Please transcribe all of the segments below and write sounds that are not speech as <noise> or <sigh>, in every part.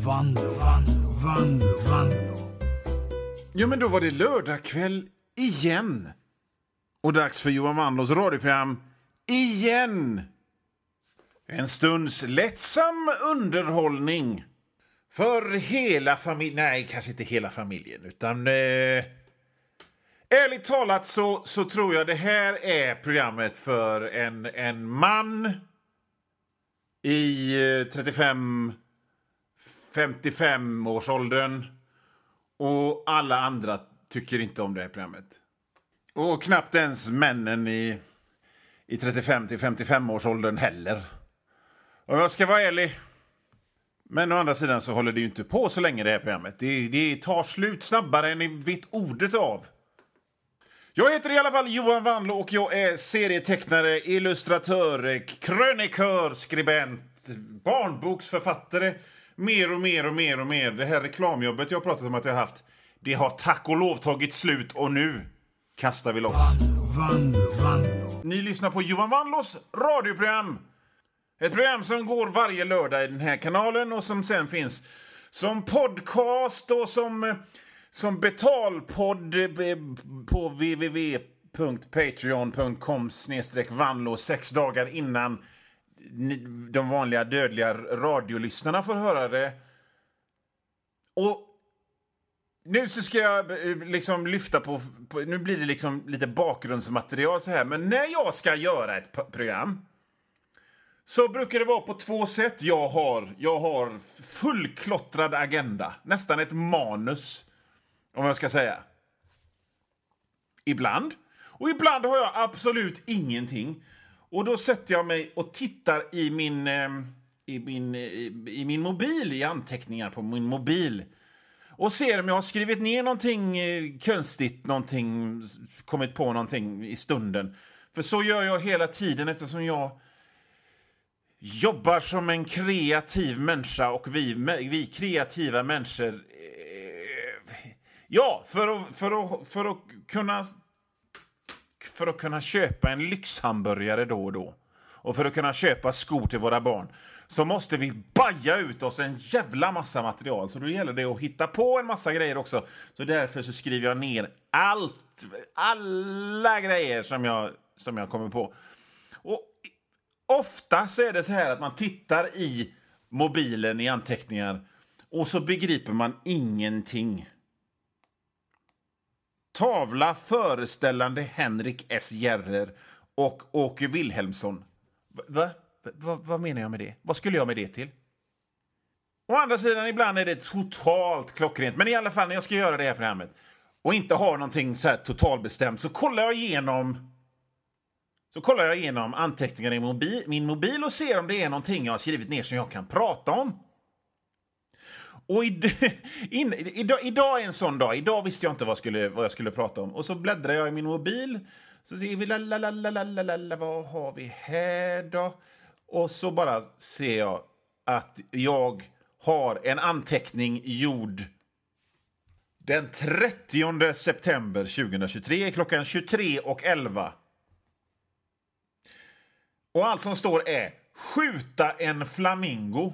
Vanlo, Vanlo, Vanlo, Vanlo. Ja, men då var det lördagkväll igen. Och dags för Johan Wanlås radioprogram igen. En stunds lättsam underhållning för hela familjen. Nej, kanske inte hela familjen, utan... Eh, ärligt talat så, så tror jag det här är programmet för en, en man i eh, 35 55-årsåldern och alla andra tycker inte om det här programmet. Och knappt ens männen i, i 35 till 55-årsåldern heller. Om jag ska vara ärlig. Men å andra sidan så håller det ju inte på så länge det här programmet. Det, det tar slut snabbare än ni vet ordet av. Jag heter i alla fall Johan Wandlo och jag är serietecknare, illustratör, krönikör, skribent, barnboksförfattare. Mer och mer och mer och mer. Det här reklamjobbet jag pratat om att jag haft, det har tack och lov tagit slut och nu kastar vi loss. Vanlo, Vanlo. Ni lyssnar på Johan Wanlås radioprogram. Ett program som går varje lördag i den här kanalen och som sen finns som podcast och som, som betalpodd på www.patreon.com vanlo sex dagar innan de vanliga dödliga radiolyssnarna får höra det. Och nu så ska jag eh, liksom lyfta på, på... Nu blir det liksom lite bakgrundsmaterial så här. Men när jag ska göra ett program så brukar det vara på två sätt. Jag har, jag har fullklottrad agenda. Nästan ett manus, om jag ska säga. Ibland. Och ibland har jag absolut ingenting. Och då sätter jag mig och tittar i min, ehm, i min, eh, i, min mobil, i anteckningar på min mobil. Och ser om jag har skrivit ner någonting eh, konstigt, någonting, kommit på någonting i stunden. För så gör jag hela tiden eftersom jag jobbar som en kreativ människa och vi, vi kreativa människor... Eh, ja, för att, för, att, för att kunna för att kunna köpa en lyxhamburgare då och då och för att kunna köpa skor till våra barn så måste vi baja ut oss en jävla massa material. Så då gäller det att hitta på en massa grejer också. Så därför så skriver jag ner allt, alla grejer som jag, som jag kommer på. Och ofta så är det så här att man tittar i mobilen i anteckningar och så begriper man ingenting. Tavla föreställande Henrik S. Järrer och Åke Wilhelmsson. Va? Va? Vad menar jag med det? Vad skulle jag med det till? Å andra sidan, ibland är det totalt klockrent. Men i alla fall, när jag ska göra det här programmet och inte har någonting så här totalbestämt så kollar jag igenom så kollar jag igenom anteckningar i mobi, min mobil och ser om det är någonting jag har skrivit ner som jag kan prata om. Och id <laughs> in, idag, idag är en sån dag. Idag visste jag inte vad jag skulle, vad jag skulle prata om. Och så bläddrar jag i min mobil. Så ser vi, lalalalalalala, vad har vi här då? Och så bara ser jag att jag har en anteckning gjord den 30 september 2023 klockan 23.11. och Och allt som står är skjuta en flamingo.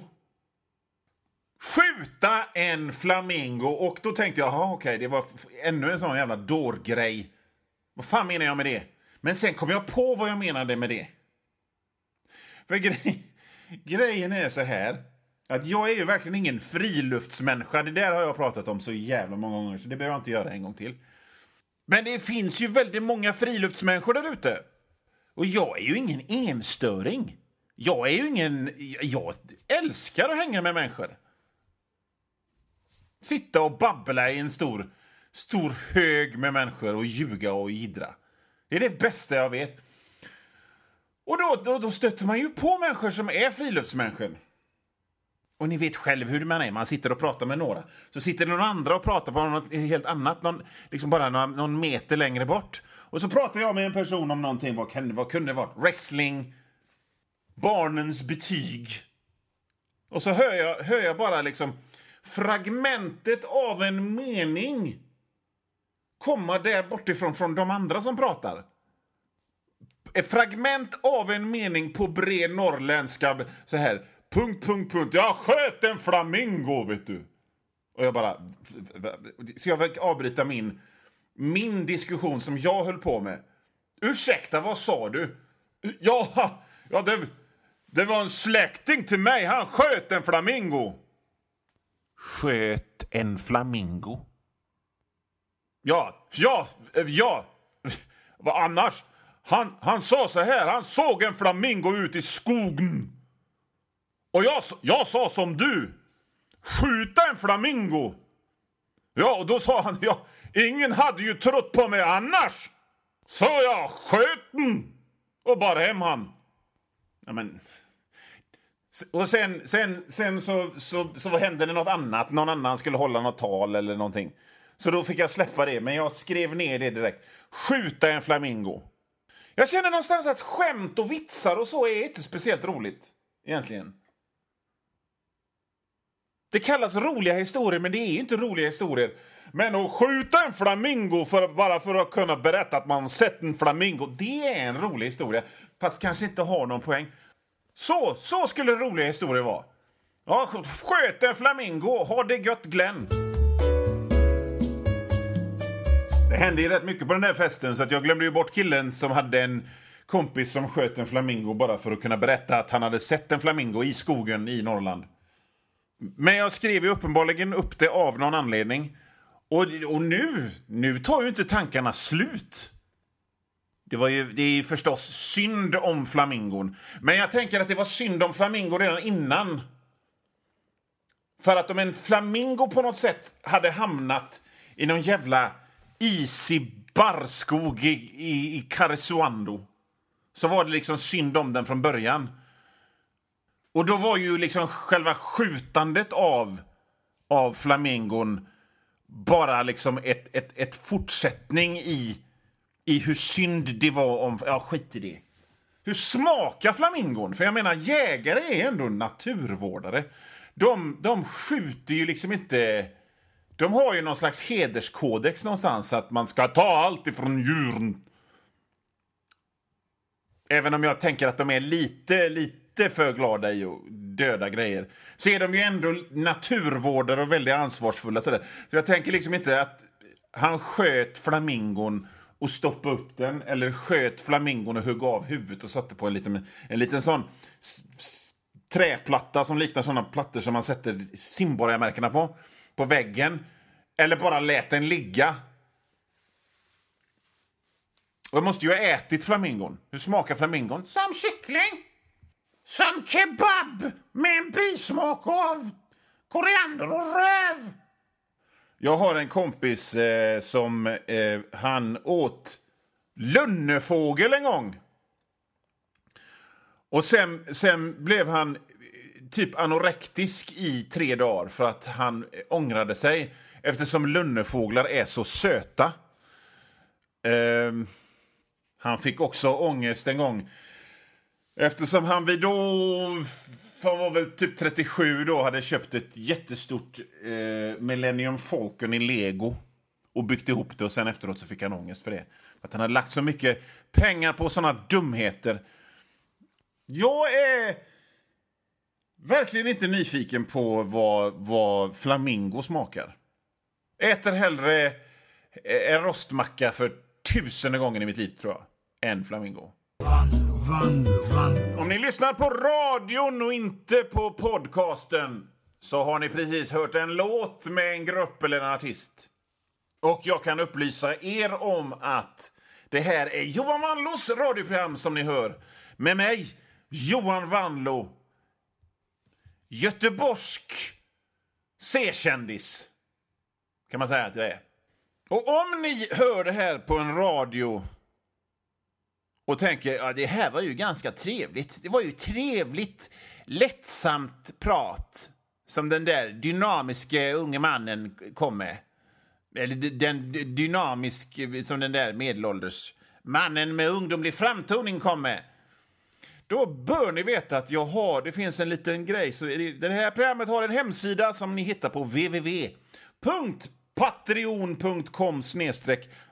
Skjuta en flamingo. Och då tänkte jag, jaha okej, det var ännu en sån jävla dårgrej. Vad fan menar jag med det? Men sen kom jag på vad jag menade med det. För grej, <laughs> grejen är så här. Att jag är ju verkligen ingen friluftsmänniska. Det där har jag pratat om så jävla många gånger så det behöver jag inte göra en gång till. Men det finns ju väldigt många friluftsmänniskor där ute. Och jag är ju ingen enstöring. Jag är ju ingen... Jag älskar att hänga med människor. Sitta och babbla i en stor, stor hög med människor och ljuga och jiddra. Det är det bästa jag vet. Och då, då, då stöter man ju på människor som är friluftsmänniskor. Och ni vet själv hur man är. Man sitter och pratar med några. Så sitter det någon andra och pratar på något helt annat, någon, liksom bara någon, någon meter längre bort. Och så pratar jag med en person om någonting. Vad, kan, vad kunde det varit? Wrestling, barnens betyg. Och så hör jag, hör jag bara liksom fragmentet av en mening komma där bortifrån från de andra som pratar. Ett fragment av en mening på bred norrländska så här. punkt, punkt, punkt. Jag sköt en flamingo, vet du. Och jag bara... Så jag fick avbryta min, min diskussion som jag höll på med. Ursäkta, vad sa du? Ja, <laughs> ja det, det var en släkting till mig. Han sköt en flamingo. Sköt en flamingo? Ja, ja, ja. Vad annars? Han, han sa så här, han såg en flamingo ut i skogen. Och jag, jag sa som du. Skjuta en flamingo. Ja, och då sa han, ja, ingen hade ju trott på mig annars. Så jag sköt den och bar hem han. Ja, men... Och sen, sen, sen så, så, så hände det något annat. Någon annan skulle hålla något tal eller någonting. Så då fick jag släppa det, men jag skrev ner det direkt. Skjuta en flamingo. Jag känner någonstans att skämt och vitsar och så är inte speciellt roligt. Egentligen. Det kallas roliga historier, men det är inte roliga historier. Men att skjuta en flamingo för, bara för att kunna berätta att man sett en flamingo, det är en rolig historia. Fast kanske inte har någon poäng. Så, så skulle roliga historier vara. Ja, sköt en flamingo, ha det gött Glenn. Det hände ju rätt mycket på den där festen så att jag glömde ju bort killen som hade en kompis som sköt en flamingo bara för att kunna berätta att han hade sett en flamingo i skogen i Norrland. Men jag skrev ju uppenbarligen upp det av någon anledning. Och, och nu, nu tar ju inte tankarna slut. Det, var ju, det är förstås synd om flamingon. Men jag tänker att det var synd om flamingon redan innan. För att om en flamingo på något sätt hade hamnat i någon jävla isig barrskog i, i, i Karesuando så var det liksom synd om den från början. Och då var ju liksom själva skjutandet av, av flamingon bara liksom ett, ett, ett fortsättning i, i hur synd det var om... Ja, skit i det. Hur smakar flamingon? För jag menar, jägare är ändå naturvårdare. De, de skjuter ju liksom inte... De har ju någon slags hederskodex någonstans att man ska ta allt ifrån djuren. Även om jag tänker att de är lite, lite för glada i att döda grejer så är de ju ändå naturvårdare och väldigt ansvarsfulla. Så, så jag tänker liksom inte att han sköt flamingon och stoppade upp den eller sköt flamingon och högg av huvudet och satte på en liten, en liten sån träplatta som liknar såna plattor som man sätter simborgarmärkena på, på väggen. Eller bara lät den ligga. Och jag måste ju ha ätit flamingon. Hur smakar flamingon? Som kyckling! Som kebab med en bismak av koriander och röv. Jag har en kompis eh, som eh, han åt lunnefågel en gång. Och sen, sen blev han eh, typ anorektisk i tre dagar för att han eh, ångrade sig eftersom lunnefåglar är så söta. Eh, han fick också ångest en gång Eftersom han vid då, han var väl typ 37 då, hade köpt ett jättestort eh, Millennium Falcon i lego och byggt ihop det och sen efteråt så fick han ångest för det. För att han hade lagt så mycket pengar på såna dumheter. Jag är verkligen inte nyfiken på vad, vad flamingo smakar. Äter hellre eh, en rostmacka för tusende gången i mitt liv, tror jag, än flamingo. Om ni lyssnar på radion och inte på podcasten så har ni precis hört en låt med en grupp eller en artist. Och jag kan upplysa er om att det här är Johan Wanlos radioprogram som ni hör. Med mig, Johan Wanlo. Göteborgsk C-kändis, kan man säga att jag är. Och om ni hör det här på en radio och tänker ja, det här var ju ganska trevligt. Det var ju trevligt, lättsamt prat som den där dynamiske unge mannen kom med. Eller den dynamisk som den där medelålders mannen med ungdomlig framtoning kom med. Då bör ni veta att jag har, det finns en liten grej. Så det här programmet har en hemsida som ni hittar på www.patreon.com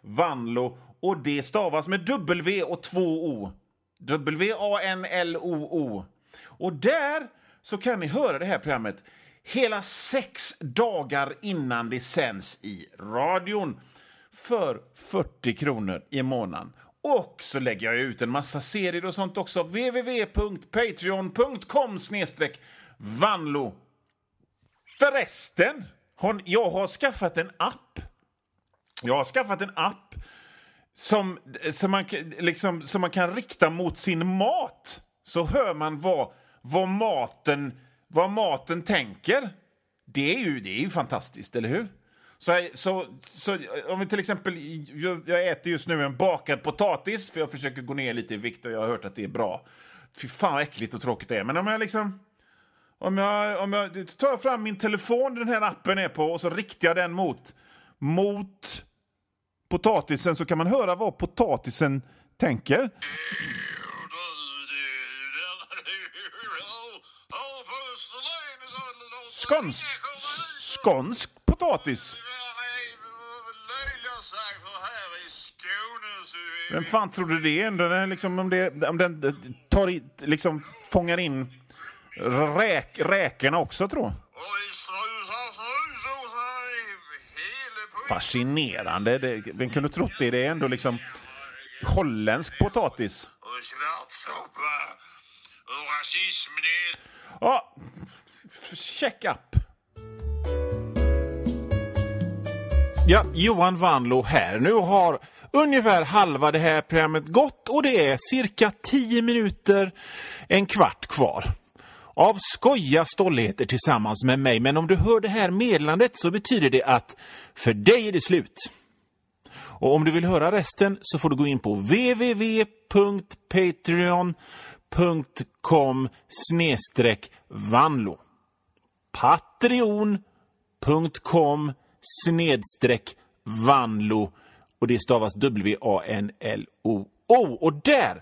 vanlo och det stavas med W och två O. W-A-N-L-O-O. Och där så kan ni höra det här programmet hela sex dagar innan det sänds i radion för 40 kronor i månaden. Och så lägger jag ut en massa serier och sånt också. www.patreon.com vanlo. Förresten, jag har skaffat en app. Jag har skaffat en app som, som, man, liksom, som man kan rikta mot sin mat. Så hör man vad, vad, maten, vad maten tänker. Det är, ju, det är ju fantastiskt, eller hur? Så, så, så om vi till exempel, jag jag, äter just nu en bakad potatis för jag försöker gå ner lite i vikt och jag har hört att det är bra. Fy fan vad äckligt och tråkigt det är. Men om jag liksom... Om jag, om jag tar fram min telefon den här appen är på och så riktar jag den mot, mot potatisen så kan man höra vad potatisen tänker. Skånsk, skånsk potatis. Vem fan trodde det? Den liksom, om, det, om den tar i, liksom, fångar in räk, räkorna också, tror jag. Fascinerande. Det, vem kunde trott det? Det är ändå liksom holländsk potatis. Ja, check up. Ja, Johan Vanlo här. Nu har ungefär halva det här programmet gått och det är cirka 10 minuter, en kvart kvar av skoja stolligheter tillsammans med mig. Men om du hör det här meddelandet så betyder det att för dig är det slut. Och om du vill höra resten så får du gå in på www.patreon.com snedstreck vanlo. Patreon.com snedstreck vanlo och det stavas W-A-N-L-O. -O. Och där